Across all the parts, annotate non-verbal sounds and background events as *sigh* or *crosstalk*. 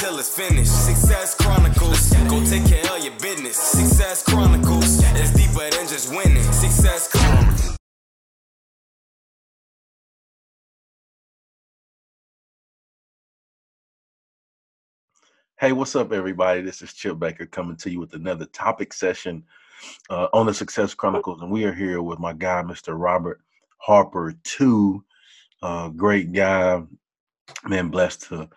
It's finished. Success Chronicles. Go take care of your business. Success Chronicles. It's deeper than just winning. Success Chronicles. Hey, what's up, everybody? This is Chip Baker coming to you with another topic session uh, on the Success Chronicles, and we are here with my guy, Mr. Robert Harper. Two, uh, great guy, man, blessed to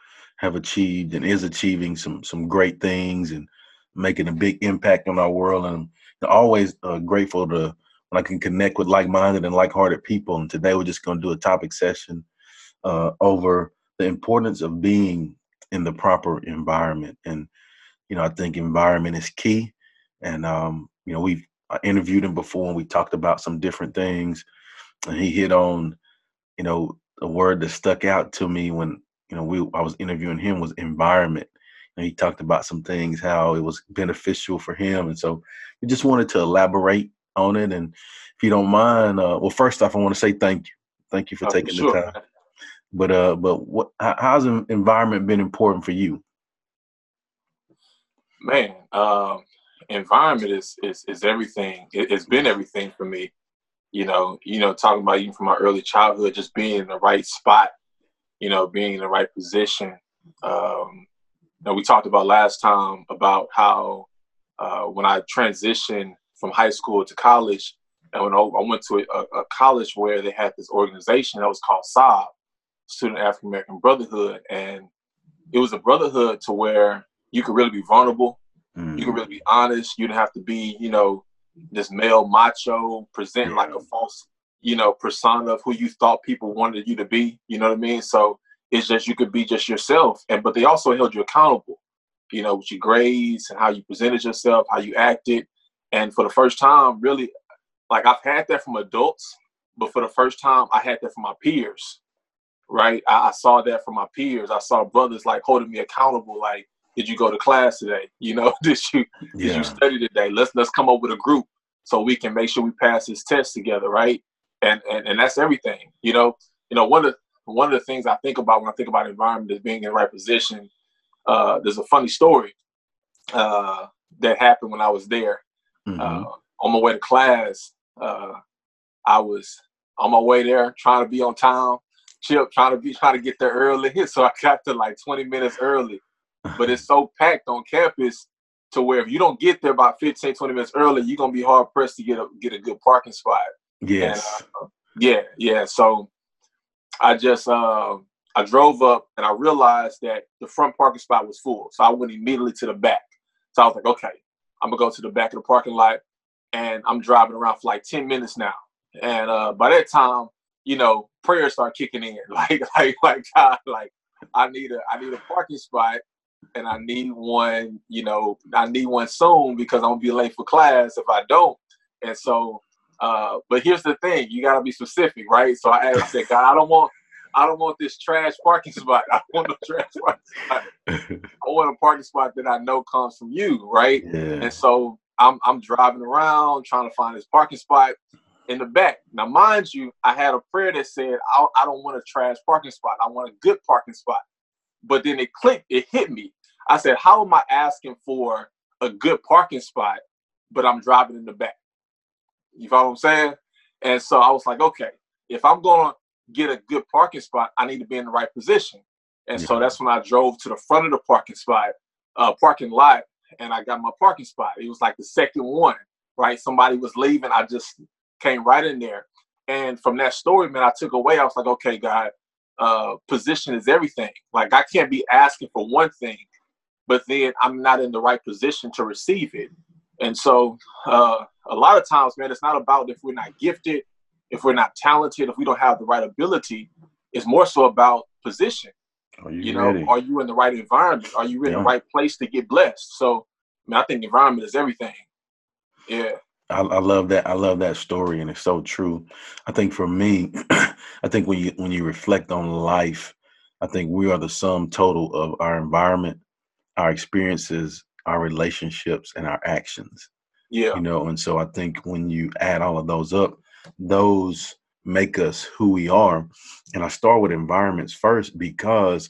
have achieved and is achieving some some great things and making a big impact on our world. And I'm always uh, grateful to when I can connect with like-minded and like-hearted people. And today we're just going to do a topic session uh, over the importance of being in the proper environment. And you know, I think environment is key. And um, you know, we've I interviewed him before and we talked about some different things, and he hit on, you know, a word that stuck out to me when you know we I was interviewing him was environment. And he talked about some things how it was beneficial for him, and so we just wanted to elaborate on it. And if you don't mind, uh, well, first off, I want to say thank you, thank you for Oh, taking sure. the time. But uh, but what? How, how's environment been important for you? Man, um, environment is is is everything. It, it's been everything for me. You know, you know, talking about even from my early childhood, just being in the right spot. You know, being in the right position. Um, you know, we talked about last time about how uh, when I transitioned from high school to college, and when I I went to a, a college where they had this organization that was called SAB, Student African American Brotherhood, and it was a brotherhood to where you could really be vulnerable. Mm, You could really be honest. You didn't have to be, you know, this male macho, present like a false, you know, persona of who you thought people wanted you to be. You know what I mean? So it's just you could be just yourself. And but they also held you accountable, you know, with your grades and how you presented yourself, how you acted. And for the first time, really, like I've had that from adults, but for the first time, I had that from my peers. Right? I, I saw that from my peers. I saw brothers like holding me accountable, like, did you go to class today? *laughs* You know, *laughs* did you did you study today? Let's let's come up with a group so we can make sure we pass this test together, right? And and and that's everything. You know, you know one of one of the things I think about when I think about environment is being in the right position. Uh, there's a funny story uh, that happened when I was there. mhm, Uh, on my way to class, uh, I was on my way there trying to be on time. Chip trying to be trying to get there early, *laughs* so I got there like 20 minutes early but it's so packed on campus to where if you don't get there about 15 20 minutes early you're going to be hard pressed to get a get a good parking spot yes, yeah yeah so i just uh, i drove up and i realized that the front parking spot was full. So i went immediately to the back. So i was like okay i'm gonna go to the back of the parking lot and i'm driving around for like 10 minutes now. And uh, by that time you know prayers start kicking in. *laughs* Like like like god like i need a i need a parking spot and I need one, you know, I need one soon because I'm gonna be late for class if I don't. And so, uh, but here's the thing, you gotta be specific, right? So I asked that God, I don't want I don't want this trash parking spot. I want no trash parking spot. I want a parking spot that I know comes from you, right? yeah, And so I'm I'm driving around trying to find this parking spot in the back. Now, mind you, I had a prayer that said I, I don't want a trash parking spot. I want a good parking spot. But then it clicked, it hit me. I said, How am I asking for a good parking spot, but I'm driving in the back? You follow what I'm saying? And so I was like, okay, if I'm gonna get a good parking spot, I need to be in the right position. And so that's when I drove to the front of the parking spot, uh, parking lot, and I got my parking spot. It was like the second one, right? Somebody was leaving. I just came right in there. And from that story, man, I took away, I was like, okay, God, uh, position is everything. Like I can't be asking for one thing, but then I'm not in the right position to receive it. And so uh, a lot of times, man, it's not about if we're not gifted, if we're not talented, if we don't have the right ability. It's more so about position. Are you, you know, ready? are you in the right environment? Are you in Yeah. the right place to get blessed? So, I, mean, I think environment is everything. Yeah, I, I love that. I love that story, and it's so true. I think for me, *clears throat* I think when you when you reflect on life, I think we are the sum total of our environment, our experiences, our relationships, and our actions. Yeah, You know, and so I think when you add all of those up, those make us who we are. And I start with environments first because,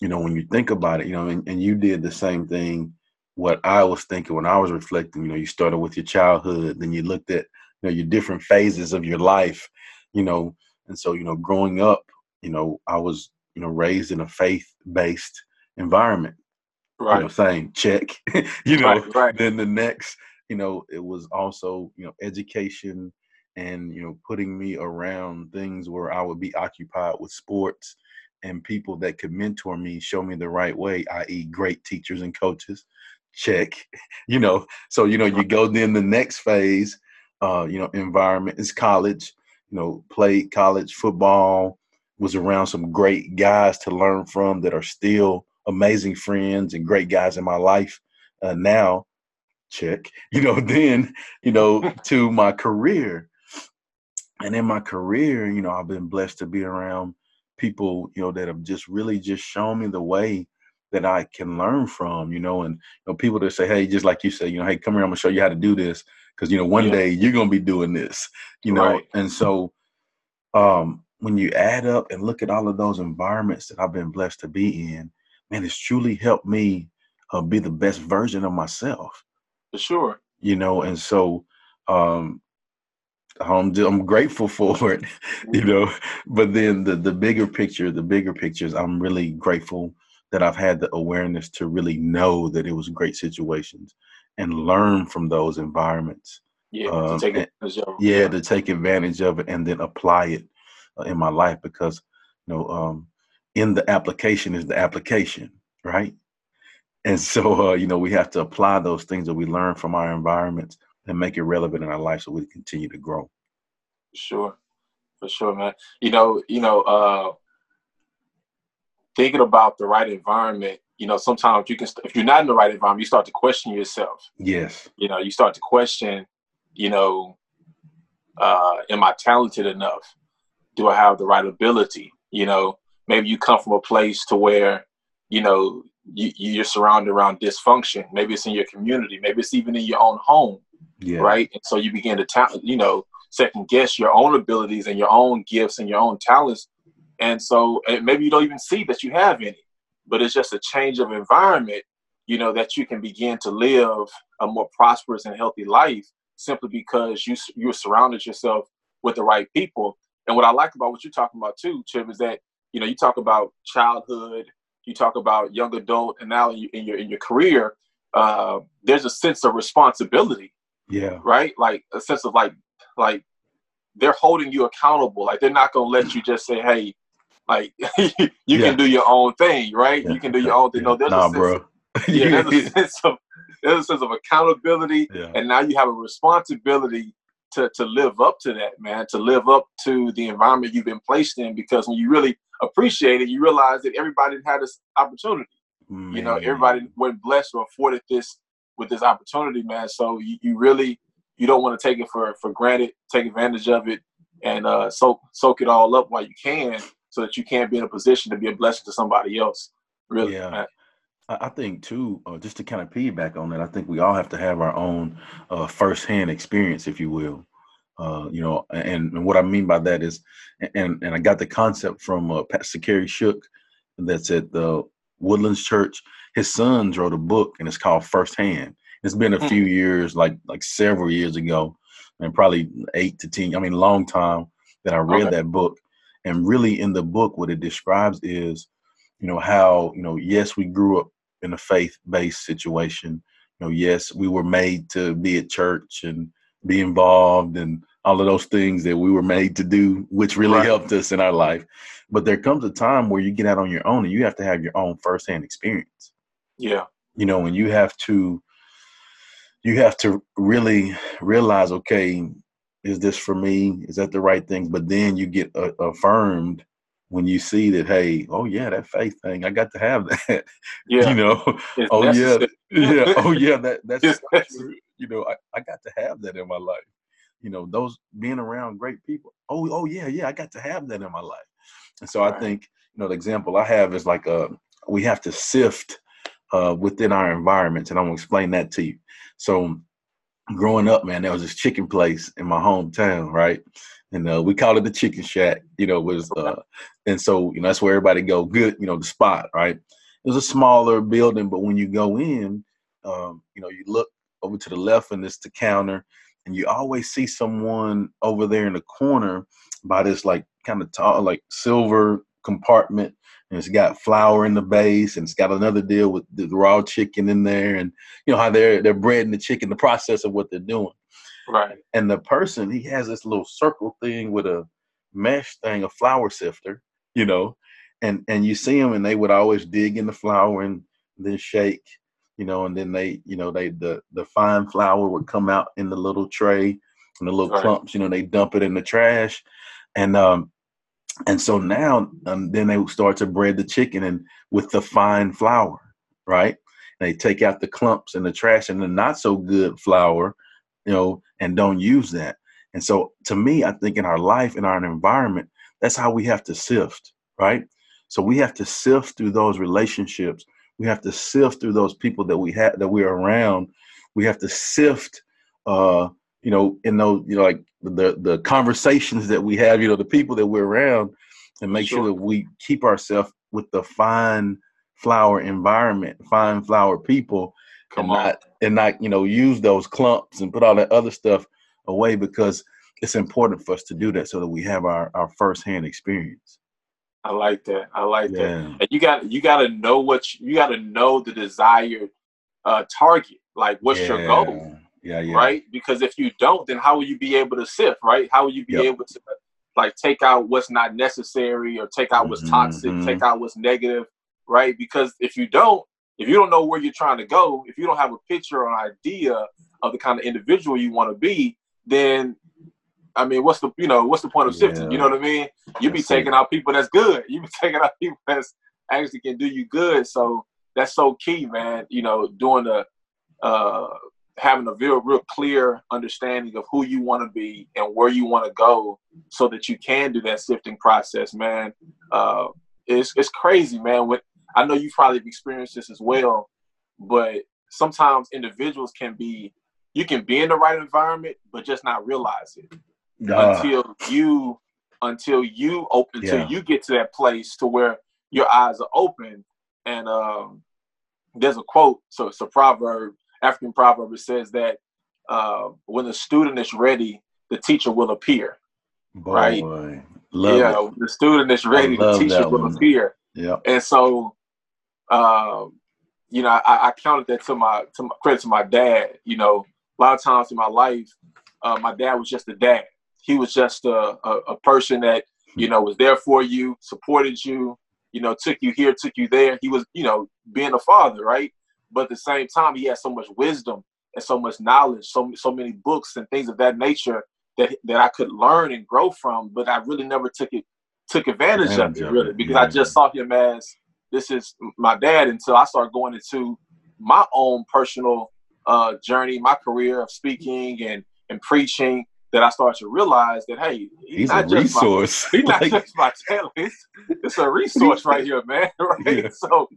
you know, when you think about it, you know, and, and you did the same thing what I was thinking when I was reflecting, you know, you started with your childhood, then you looked at, you know, your different phases of your life, you know, and so, you know, growing up, you know, I was, you know, raised in a faith-based environment. You know, *laughs* right, saying check, you know, right, right. then the next, you know, it was also, you know, education and, you know, putting me around things where I would be occupied with sports and people that could mentor me, show me the right way, i.e., great teachers and coaches check *laughs* you know so you know you go then the next phase uh you know environment is college you know played college football was around some great guys to learn from that are still amazing friends and great guys in my life uh, now check you know *laughs* then you know *laughs* to my career and in my career you know i've been blessed to be around people you know that have just really just shown me the way that I can learn from, you know, and you know, people that say, hey, just like you say, you know, hey, come here, I'm gonna show you how to do this, because you know, one Yeah. day you're gonna be doing this, you know, Right. and so um when you add up and look at all of those environments that I've been blessed to be in, man, it's truly helped me uh, be the best version of myself, For sure. you know, and so um I'm I'm grateful *laughs* for it, you know. But then the the bigger picture, the bigger pictures, I'm really grateful that I've had the awareness to really know that it was great situations and learn from those environments. Yeah, Um, to take advantage of. Yeah, to take advantage of it and then apply it uh, in my life because you know, um, in the application is the application, right? And so, uh, you know, we have to apply those things that we learn from our environments and make it relevant in our life so we continue to grow. Sure. For sure, man. You know, you know, uh thinking about the right environment, you know, sometimes you can if you're not in the right environment, you start to question yourself. Yes. You know, you start to question, you know, uh, am I talented enough? Do I have the right ability? You know, maybe you come from a place to where, you know, you, you're surrounded around dysfunction. Maybe it's in your community. Maybe it's even in your own home. Yeah. right? And so you begin to, ta- you know, second guess your own abilities and your own gifts and your own talents. And so and maybe you don't even see that you have any, but it's just a change of environment, you know, that you can begin to live a more prosperous and healthy life simply because you you surrounded yourself with the right people. And what I like about what you're talking about too, Chip, is that you know you talk about childhood, you talk about young adult, and now in your in your, career, uh, there's a sense of responsibility Yeah. right? Like a sense of like like they're holding you accountable. Like they're not gonna let you just say, "Hey, like *laughs* you Yeah. can do your own thing," right? Yeah. You can do your own thing. No, there's nah, a sense, bro. *laughs* yeah, there's a sense of there's a sense of accountability, yeah. and now you have a responsibility to to live up to that, man. To live up to the environment you've been placed in, because when you really appreciate it, you realize that everybody had this opportunity you know everybody wasn't blessed or afforded this with this opportunity man so you, you really you don't want to take it for for granted take advantage of it and uh soak soak it all up while you can so that you can be in a position to be a blessing to somebody else really Yeah. man. I think too, uh, just to kind of piggyback on that, I think we all have to have our own uh, firsthand experience, if you will. Uh, you know, and, and what I mean by that is, and and I got the concept from uh, Pastor Kerry Shook, that's at the Woodlands Church. His sons wrote a book, and it's called Firsthand. It's been a Mm. few years, like like several years ago, and probably eight to ten. I mean, long time that I read Okay. that book, and really in the book, what it describes is, you know, how you know, yes, we grew up in a faith-based situation. You know, yes, we were made to be at church and be involved and all of those things that we were made to do, which really Right. helped us in our life. But there comes a time where you get out on your own and you have to have your own firsthand experience. yeah You know, and you have to you have to really realize, okay, is this for me? Is that the right thing? But then you get uh, affirmed when you see that, hey, oh yeah, that faith thing, I got to have *laughs* that. Yeah. you know, It's oh necessary. yeah, *laughs* yeah, oh yeah, *laughs* that that's It's so necessary. true. you know, I, I got to have that in my life. You know, those being around great people. Oh, oh yeah, yeah, I got to have that in my life. And so I Right. think, you know, the example I have is like uh we have to sift uh within our environments, and I'm gonna explain that to you. So growing up, man, there was this chicken place in my hometown, right? And uh, we called it the Chicken Shack. You know, was uh, and so you know that's where everybody go. Good, you know, the spot, right? It was a smaller building, but when you go in, um, you know, you look over to the left and it's the counter, and you always see someone over there in the corner by this like kind of tall, like silver compartment, and it's got flour in the base, and it's got another deal with the raw chicken in there, and you know how they're they're breading the chicken, the process of what they're doing Right. and the person he has this little circle thing with a mesh thing, a flour sifter, you know, and and you see them and they would always dig in the flour and then shake, you know, and then they, you know, they the the fine flour would come out in the little tray and the little Right. clumps, you know, they dump it in the trash, and um and so now um, then they start to bread the chicken and with the fine flour, right? They take out the clumps and the trash and the not so good flour, you know, and don't use that. And so to me, I think in our life, in our environment, that's how we have to sift, right? So we have to sift through those relationships. We have to sift through those people that we have that we're around. We have to sift uh, you know, in those, you know, like the the conversations that we have, you know, the people that we're around and make sure, Sure. that we keep ourselves with the fine flour environment, fine flour people Come and on. not and not you know use those clumps and put all that other stuff away because it's important for us to do that so that we have our our firsthand experience. I like that. I like that. And you got you got to know what you, you got to know the desired uh, target. Like, what's your goal, Yeah, yeah, right? Because if you don't, then how will you be able to sift, right? How will you be Yep. able to like take out what's not necessary or take out what's toxic, Mhm. take out what's negative, right? Because if you don't, if you don't know where you're trying to go, if you don't have a picture or an idea of the kind of individual you want to be, then I mean, what's the you know what's the point of sifting? You know what I mean? You be taking out people that's good. You be *laughs* taking out people that's actually can do you good. So that's so key, man. You know, doing the uh having a real real clear understanding of who you want to be and where you want to go so that you can do that sifting process, man. Uh it's it's crazy, man. With I know you probably have experienced this as well, but sometimes individuals can be you can be in the right environment but just not realize it Ah, until you until you open until Yeah. you get to that place to where your eyes are open and um there's a quote so it's a proverb african proverb it says that uh when the student is ready the teacher will appear boy, right. love yeah it. the student is ready the teacher will one. appear Yeah, and so um you know I, I counted that to my to my credit to my dad you know a lot of times in my life uh, my dad was just a dad he was just a, a, a person that you know was there for you supported you you know took you here took you there he was you know being a father right but at the same time he had so much wisdom and so much knowledge so so many books and things of that nature that that I could learn and grow from but I really never took it took advantage, Advantage of it really because I yeah. just saw him as this is my dad until I started going into my own personal uh, journey, my career of speaking and and preaching. That I started to realize that hey, he's, he's a not just my resource. He's not *laughs* just my talent. It's, it's a resource right here, man. *laughs* Right. Yeah. So,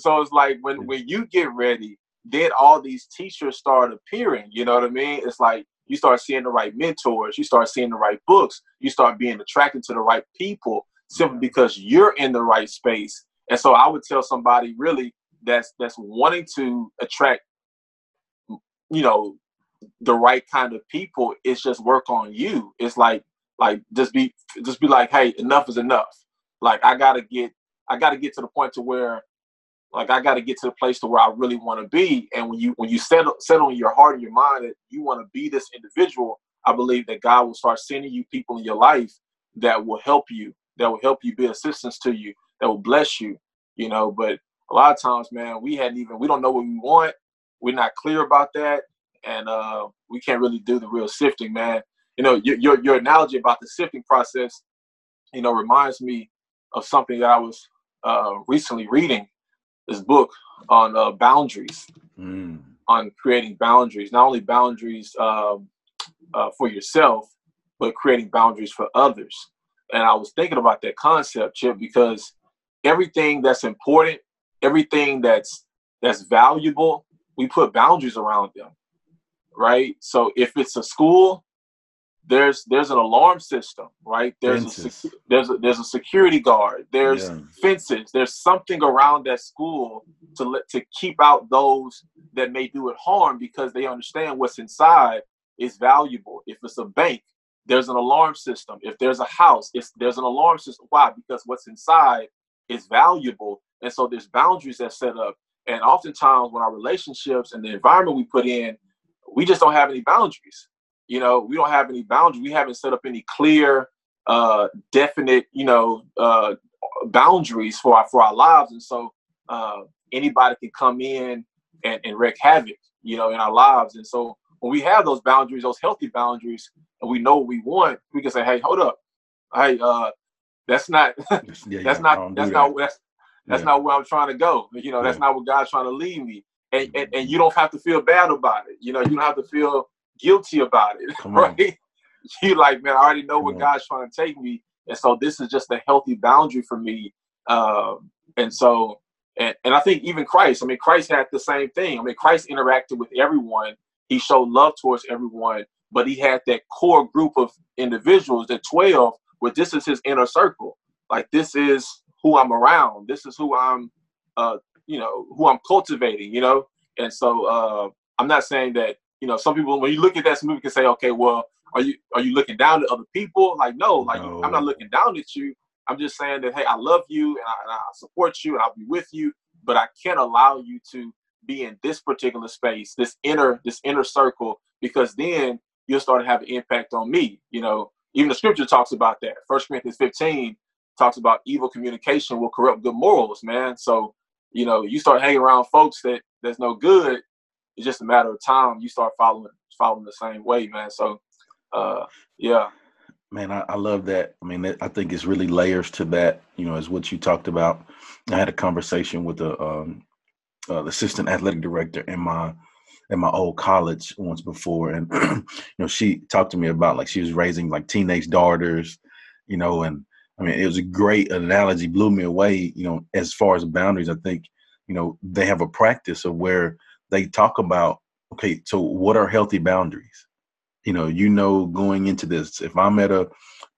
so it's like when when you get ready, then all these teachers start appearing. You know what I mean? It's like you start seeing the right mentors, you start seeing the right books, you start being attracted to the right people simply because you're in the right space. And so I would tell somebody really that's that's wanting to attract, you know, the right kind of people. It's just work on you. It's like like just be just be like, hey, enough is enough. Like I gotta get I gotta get to the point to where like I gotta get to the place to where I really want to be. And when you when you settle settle on your heart and your mind that you want to be this individual, I believe that God will start sending you people in your life that will help you, that will help you be assistance to you, that will bless you, you know. But a lot of times, man, we hadn't even we don't know what we want. We're not clear about that, and uh, we can't really do the real sifting, man. You know, your your, your analogy about the sifting process, you know, reminds me of something that I was uh, recently reading. This book on uh, boundaries, mm. on creating boundaries, not only boundaries um, uh, for yourself, but creating boundaries for others. And I was thinking about that concept, Chip, because everything that's important, everything that's that's valuable, we put boundaries around them, right? So if it's a school, there's there's an alarm system, right? There's a there's a, there's a security guard. There's yeah. fences. There's something around that school to let to keep out those that may do it harm because they understand what's inside is valuable. If it's a bank, there's an alarm system. If there's a house, it's there's an alarm system. Why? Because what's inside is valuable, and so there's boundaries that set up. And oftentimes, when our relationships and the environment we put in, we just don't have any boundaries. You know, we don't have any boundaries. We haven't set up any clear, uh, definite, you know, uh, boundaries for our for our lives, and so uh, anybody can come in and, and wreak havoc, you know, in our lives. And so when we have those boundaries, those healthy boundaries, and we know what we want, we can say, "Hey, hold up, hey, uh, that's not, *laughs* that's yeah, not, that's not, that's that's yeah. not where I'm trying to go. You know, that's not what God's trying to lead me." And, and and you don't have to feel bad about it. You know, you don't have to feel guilty about it, Come *laughs* right? You like, man, I already know where God's trying to take me, and so this is just a healthy boundary for me. Um, and so, and, and I think even Christ, I mean, Christ had the same thing. I mean, Christ interacted with everyone he showed love towards everyone, but he had that core group of individuals, the 12, where this is his inner circle. Like this is who I'm around. This is who I'm uh, you know, who I'm cultivating, you know? And so uh I'm not saying that, you know, some people when you look at that movie can say, okay, well, are you are you looking down at other people? Like, no, like no. I'm not looking down at you. I'm just saying that hey, I love you and I, and I support you and I'll be with you, but I can't allow you to be in this particular space, this inner this inner circle, because then you'll start to have an impact on me. You know, even the scripture talks about that. First Corinthians 15 talks about evil communication will corrupt good morals, man. So, you know, you start hanging around folks that that's no good, it's just a matter of time. You start following following the same way, man. So, uh, yeah. Man, I, I love that. I mean, I think it's really layers to that. You know, as what you talked about. I had a conversation with a um, uh, assistant athletic director in my in my old college once before, and *clears throat* you know she talked to me about like she was raising like teenage daughters, you know, and I mean it was a great analogy, blew me away. You know, as far as boundaries, I think you know they have a practice of where they talk about okay, so what are healthy boundaries? You know, you know, going into this, if I'm at a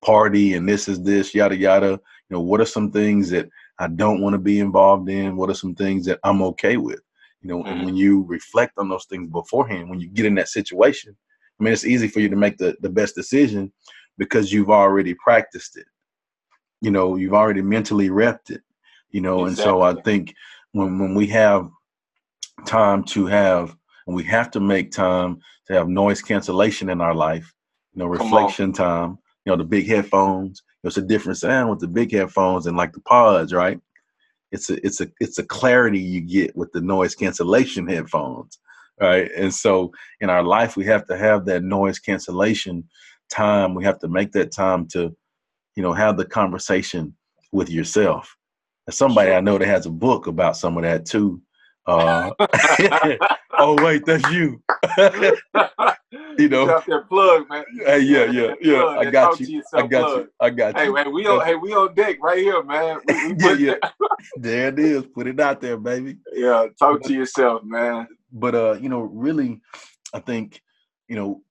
party and this is this, yada yada, you know, what are some things that I don't want to be involved in? What are some things that I'm okay with? You know, mm-hmm. and when you reflect on those things beforehand, when you get in that situation, I mean, it's easy for you to make the, the best decision because you've already practiced it. You know, you've already mentally repped it, you know, exactly. and so I think when, when we have time to have, and we have to make time to have noise cancellation in our life, you know, reflection time, you know, the big headphones, it's a different sound with the big headphones and like the pods, right? It's a it's a it's a clarity you get with the noise cancellation headphones, right? And so in our life, we have to have that noise cancellation time. We have to make that time to, you know, have the conversation with yourself. As somebody I know that has a book about some of that too. Uh, *laughs* *laughs* oh wait, that's you. *laughs* you know, there plug, man. Hey, yeah, yeah, yeah. I got you. I got plug. you. I got you. Hey, man, we on. Hey, we on deck right here, man. We, we yeah, yeah. there it is. Put it out there, baby. Yeah, talk to yourself, man. But uh, you know, really, I think, you know,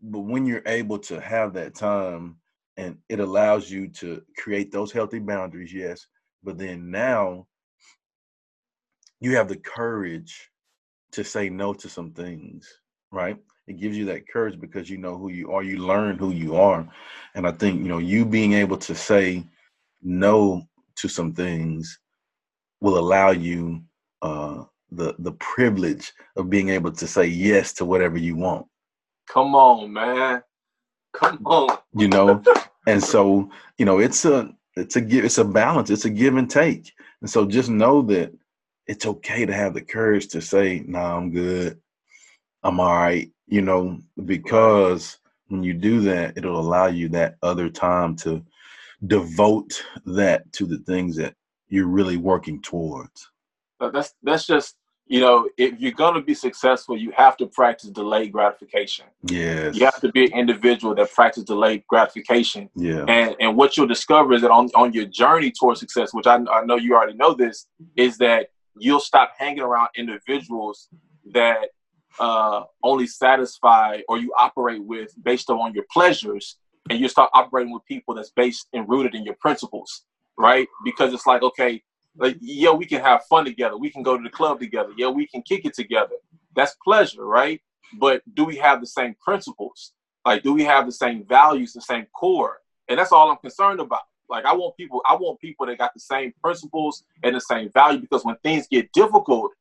but when you're able to have that time, and it allows you to create those healthy boundaries, yes. But then now, you have the courage to say no to some things, right? it gives you that courage because you know who you are you learn who you are. And i think you know you being able to say no to some things will allow you uh the the privilege of being able to say yes to whatever you want. Come on man. Come on. You know? And so you know it's a it's a give it's a balance it's a give and take. And so just know that it's okay to have the courage to say no nah, i'm good i'm all right you know, because when you do that, it'll allow you that other time to devote that to the things that you're really working towards? That's that's just you know, if you're going to be successful, you have to practice delayed gratification. Yes. You have to be an individual that practices delayed gratification. Yeah. And and what you'll discover is that on, on your journey towards success, which I, I know you already know this, is that you'll stop hanging around individuals that uh, only satisfy or you operate with based on your pleasures, and you start operating with people that's based and rooted in your principles, right? Because it's like, okay, like, yeah, we can have fun together. We can go to the club together. Yeah, we can kick it together. That's pleasure, right? But do we have the same principles? Like, do we have the same values, the same core? And that's all I'm concerned about. Like, I want people, I want people that got the same principles and the same value because when things get difficult,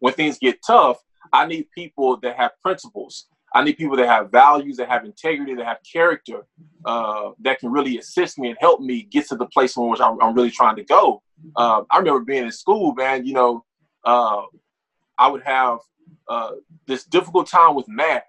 when things get tough, I need people that have principles. I need people that have values, that have integrity, that have character, uh, that can really assist me and help me get to the place in which I'm, I'm really trying to go. Uh, I remember being in school, man. You know, uh, I would have uh, this difficult time with math,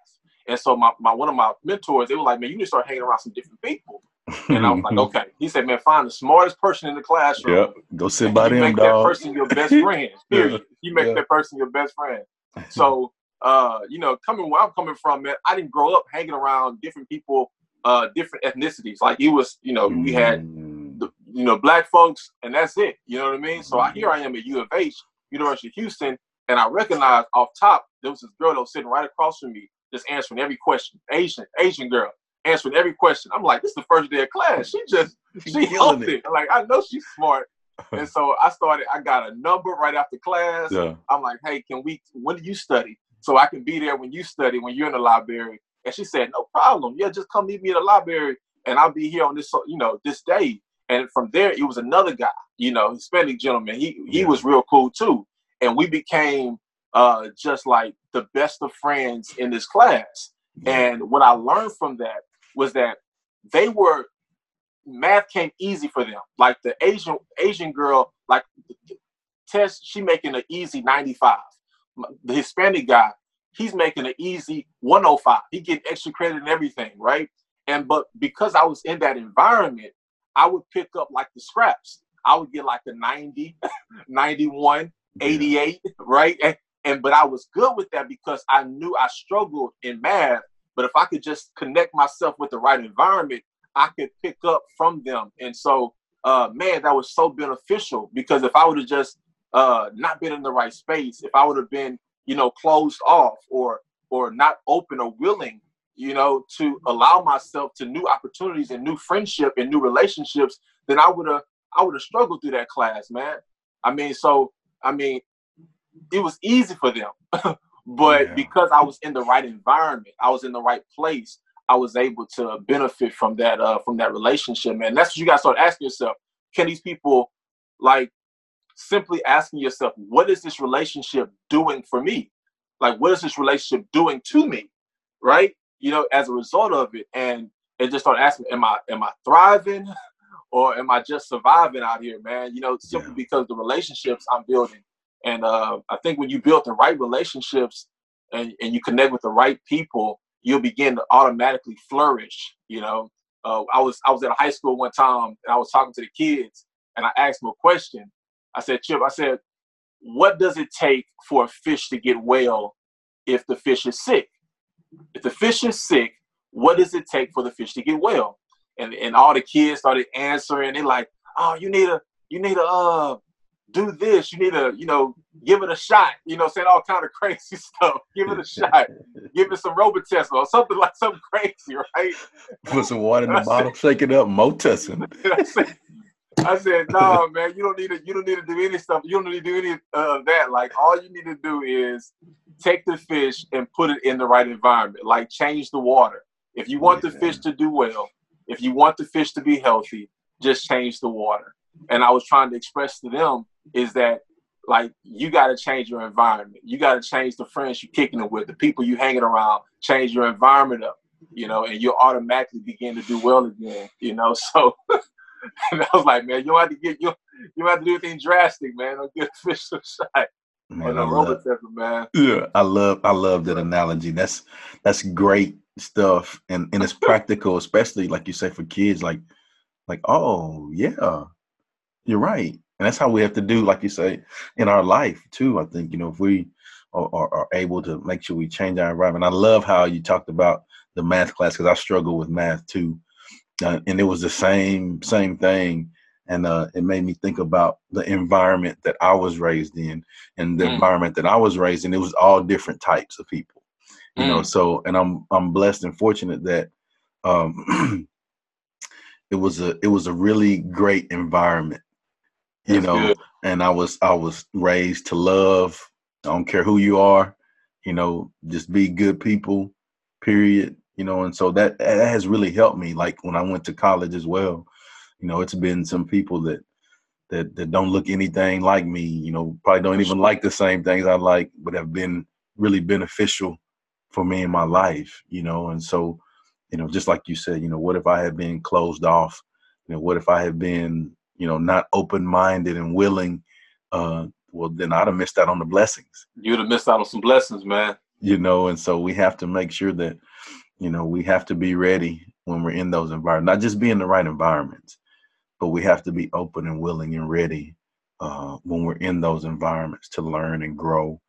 and so my, my one of my mentors, they were like, "Man, you need to start hanging around some different people." And I was like, "Okay." He said, "Man, find the smartest person in the classroom. Yep. Go sit by them, make dog. that person your best friend. *laughs* Period. You make Yeah. that person your best friend." *laughs* So, uh, you know, coming where I'm coming from, man, I didn't grow up hanging around different people, uh, different ethnicities. Like it was, you know, we had Mm, the, you know, black folks, and that's it. You know what I mean? So I, here I am at U of H, University of Houston, and I recognized off top there was this girl that was sitting right across from me, just answering every question. Asian, Asian girl, answering every question. I'm like, this is the first day of class. She just *laughs* She helped it. it. Like I know she's smart, *laughs* and so I started. I got a number right after class. yeah. I'm like, hey, can we? When do you study? So I can be there when you study, when you're in the library. And she said, no problem. Yeah, just come meet me in the library, and I'll be here on this, you know, this day. And from there, it was another guy, you know, Hispanic gentleman. He he Yeah. was real cool too, and we became uh, just like the best of friends in this class. And what I learned from that was that they were math came easy for them. Like the Asian Asian girl, like test, she making an easy 95. The Hispanic guy, he's making an easy 105. He getting extra credit and everything, right? And but because I was in that environment, I would pick up like the scraps. I would get like a 90, *laughs* 91, 88, right? And, and but I was good with that because I knew I struggled in math. But if I could just connect myself with the right environment, I could pick up from them. And so, uh, man, that was so beneficial because if I would have just uh, not been in the right space, if I would have been, you know, closed off or or not open or willing, you know, to allow myself to new opportunities and new friendship and new relationships, then I would have I would have struggled through that class, man. I mean, so I mean, it was easy for them, *laughs* but Yeah. because I was in the right environment, I was in the right place. I was able to benefit from that uh, from that relationship, man. That's what you got to start asking yourself: Can these people, like, simply asking yourself, what is this relationship doing for me? Like, what is this relationship doing to me? Right? You know, as a result of it, and and just start asking, am I am I thriving, *laughs* or am I just surviving out here, man? You know, simply Yeah. because the relationships I'm building, and uh, I think when you build the right relationships and and you connect with the right people, you'll begin to automatically flourish. You know, uh, I was I was at a high school one time and I was talking to the kids and I asked them a question. I said, Chip, I said, what does it take for a fish to get well if the fish is sick? If the fish is sick, what does it take for the fish to get well? And and all the kids started answering. They're like, oh, you need a you need a uh do this. You need to you know give it a shot. You know, saying all kind of crazy *laughs* stuff. Give it a shot. Give it some Robitussin or something like something crazy, right? Put some water in the bottle, shake it up, Motussin. *laughs* I said, I said, no, man, you don't need to. You don't need to do any stuff. You don't need to do any of that. Like, all you need to do is take the fish and put it in the right environment. Like, change the water. If you want the fish to do well, if you want the fish to be healthy, just change the water. And I was trying to express to them is that like you got to change your environment. You got to change the friends you're kicking it with, the people you hanging around. Change your environment up, you know, and you'll automatically begin to do well again, you know. *laughs* So. And I was like, man, you don't have to get you, you don't have to do anything drastic, man. Don't get a fish shot. Man, I love, man. yeah, I love, I love that analogy. That's that's great stuff, and and it's practical, especially like you say for kids. Like like, oh yeah, you're right. And that's how we have to do, like you say, in our life too. I think, you know, if we are, are, are able to make sure we change our environment. I love how you talked about the math class because I struggle with math too. Uh, and it was the same same thing and uh, it made me think about the environment that I was raised in and the mm. environment that I was raised in. It was all different types of people, you mm. know. So, and I'm I'm blessed and fortunate that um, *clears throat* it was a it was a really great environment, you That's know. Good. And I was I was raised to love. I don't care who you are, you know, just be good people. Period. You know, and so that that has really helped me. Like when I went to college as well you know, it's been some people that that that don't look anything like me. You know, probably don't even like the same things I like, but have been really beneficial for me in my life. You know, and so, you know, just like you said, you know, what if I had been closed off? You know, what if I had been, you know, not open minded and willing? Uh, well, then I'd have missed out on the blessings. You'd have missed out on some blessings, man. You know, and so we have to make sure that, you know, we have to be ready when we're in those environments, not just be in the right environments, but we have to be open and willing and ready uh, when we're in those environments to learn and grow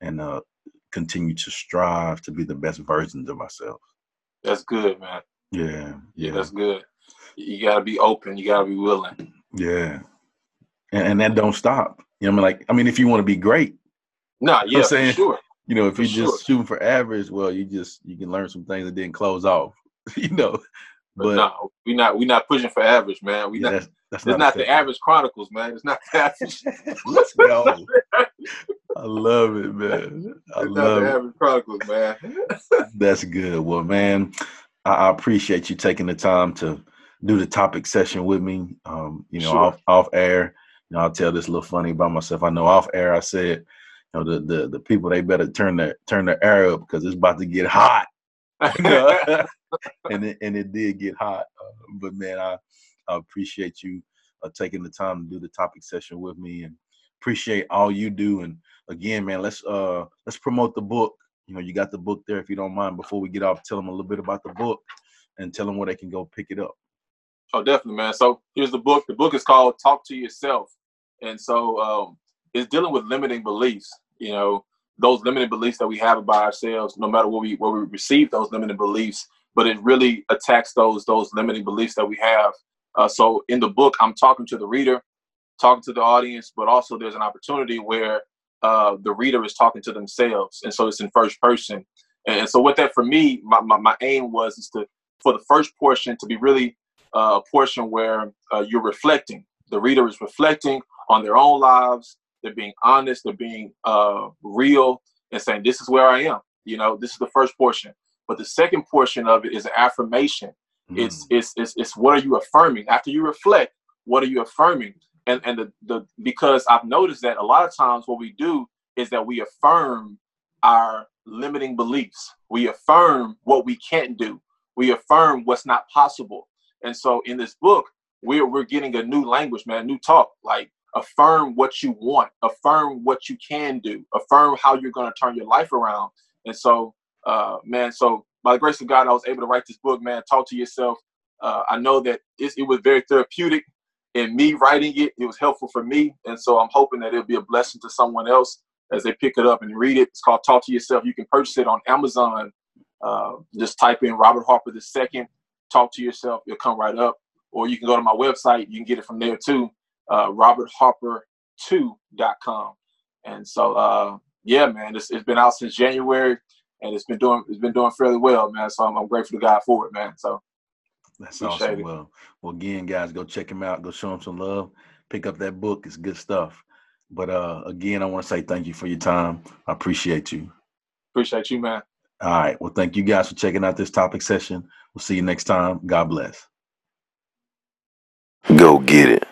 and uh, continue to strive to be the best versions of ourselves. That's good, man. Yeah, yeah. That's good. You got to be open. You got to be willing. Yeah, and, and, that don't stop. You know, I mean, like, I mean, if you want to be great, nah, yeah, I'm saying, sure. You know, if you're just shooting for average, well, you just you can learn some things that didn't close off. *laughs* you know, but, no, we not we not pushing for average, man. We yeah, not. That's, that's it's not, not the average chronicles, man. It's not the average. *laughs* Let's go. I love it, man. *laughs* I it's love the it. average chronicles, man. that's good. Well, man, I, I, appreciate you taking the time to do the topic session with me. Um, you know, sure. off off air. You know, I'll tell this little funny about myself. I know off air. I said, you know, the the the people they better turn their turn their air up because it's about to get hot. *laughs* *laughs* and it, and it did get hot. Uh, but man, I, I appreciate you uh, taking the time to do the topic session with me, and appreciate all you do. And again, man, let's uh let's promote the book. You know, you got the book there if you don't mind. Before we get off, tell them a little bit about the book and tell them where they can go pick it up. Oh, definitely, man. So here's the book. The book is called Talk to Yourself, and so um, it's dealing with limiting beliefs. You know, those limiting beliefs that we have about ourselves, no matter what we where we receive those limiting beliefs, but it really attacks those those limiting beliefs that we have. Uh, so in the book, I'm talking to the reader, talking to the audience, but also there's an opportunity where uh, the reader is talking to themselves, and so it's in first person. And so with that, for me, my, my, my aim was is to for the first portion to be really uh, a portion where uh, you're reflecting. The reader is reflecting on their own lives. They're being honest. They're being uh, real and saying, "This is where I am." You know, this is the first portion. But the second portion of it is an affirmation. Mm. It's, it's it's it's what are you affirming? After you reflect, what are you affirming? And and the, the because I've noticed that a lot of times what we do is that we affirm our limiting beliefs. We affirm what we can't do. We affirm what's not possible. And so in this book, we're we're getting a new language, man, new talk. Like affirm what you want, affirm what you can do, affirm how you're going to turn your life around. And so uh, man, so by the grace of God, I was able to write this book, man. Talk to yourself. Uh, I know that it, it was very therapeutic in me writing it. It was helpful for me, and so I'm hoping that it'll be a blessing to someone else as they pick it up and read it. It's called Talk to Yourself. You can purchase it on Amazon. Uh, just type in Robert Harper the second. Talk to yourself. It'll come right up. Or you can go to my website. You can get it from there too. Uh, RobertHarper2.com. And so, uh, yeah, man, it's, it's been out since January and it's been doing it's been doing fairly well, man. So I'm, I'm grateful to God for it, man. So that's awesome. It. Well, well, again, guys, go check him out. Go show him some love. Pick up that book. It's good stuff. But uh, again, I want to say thank you for your time. I appreciate you. Appreciate you, man. All right. Well, thank you guys for checking out this topic session. We'll see you next time. God bless. Go get it.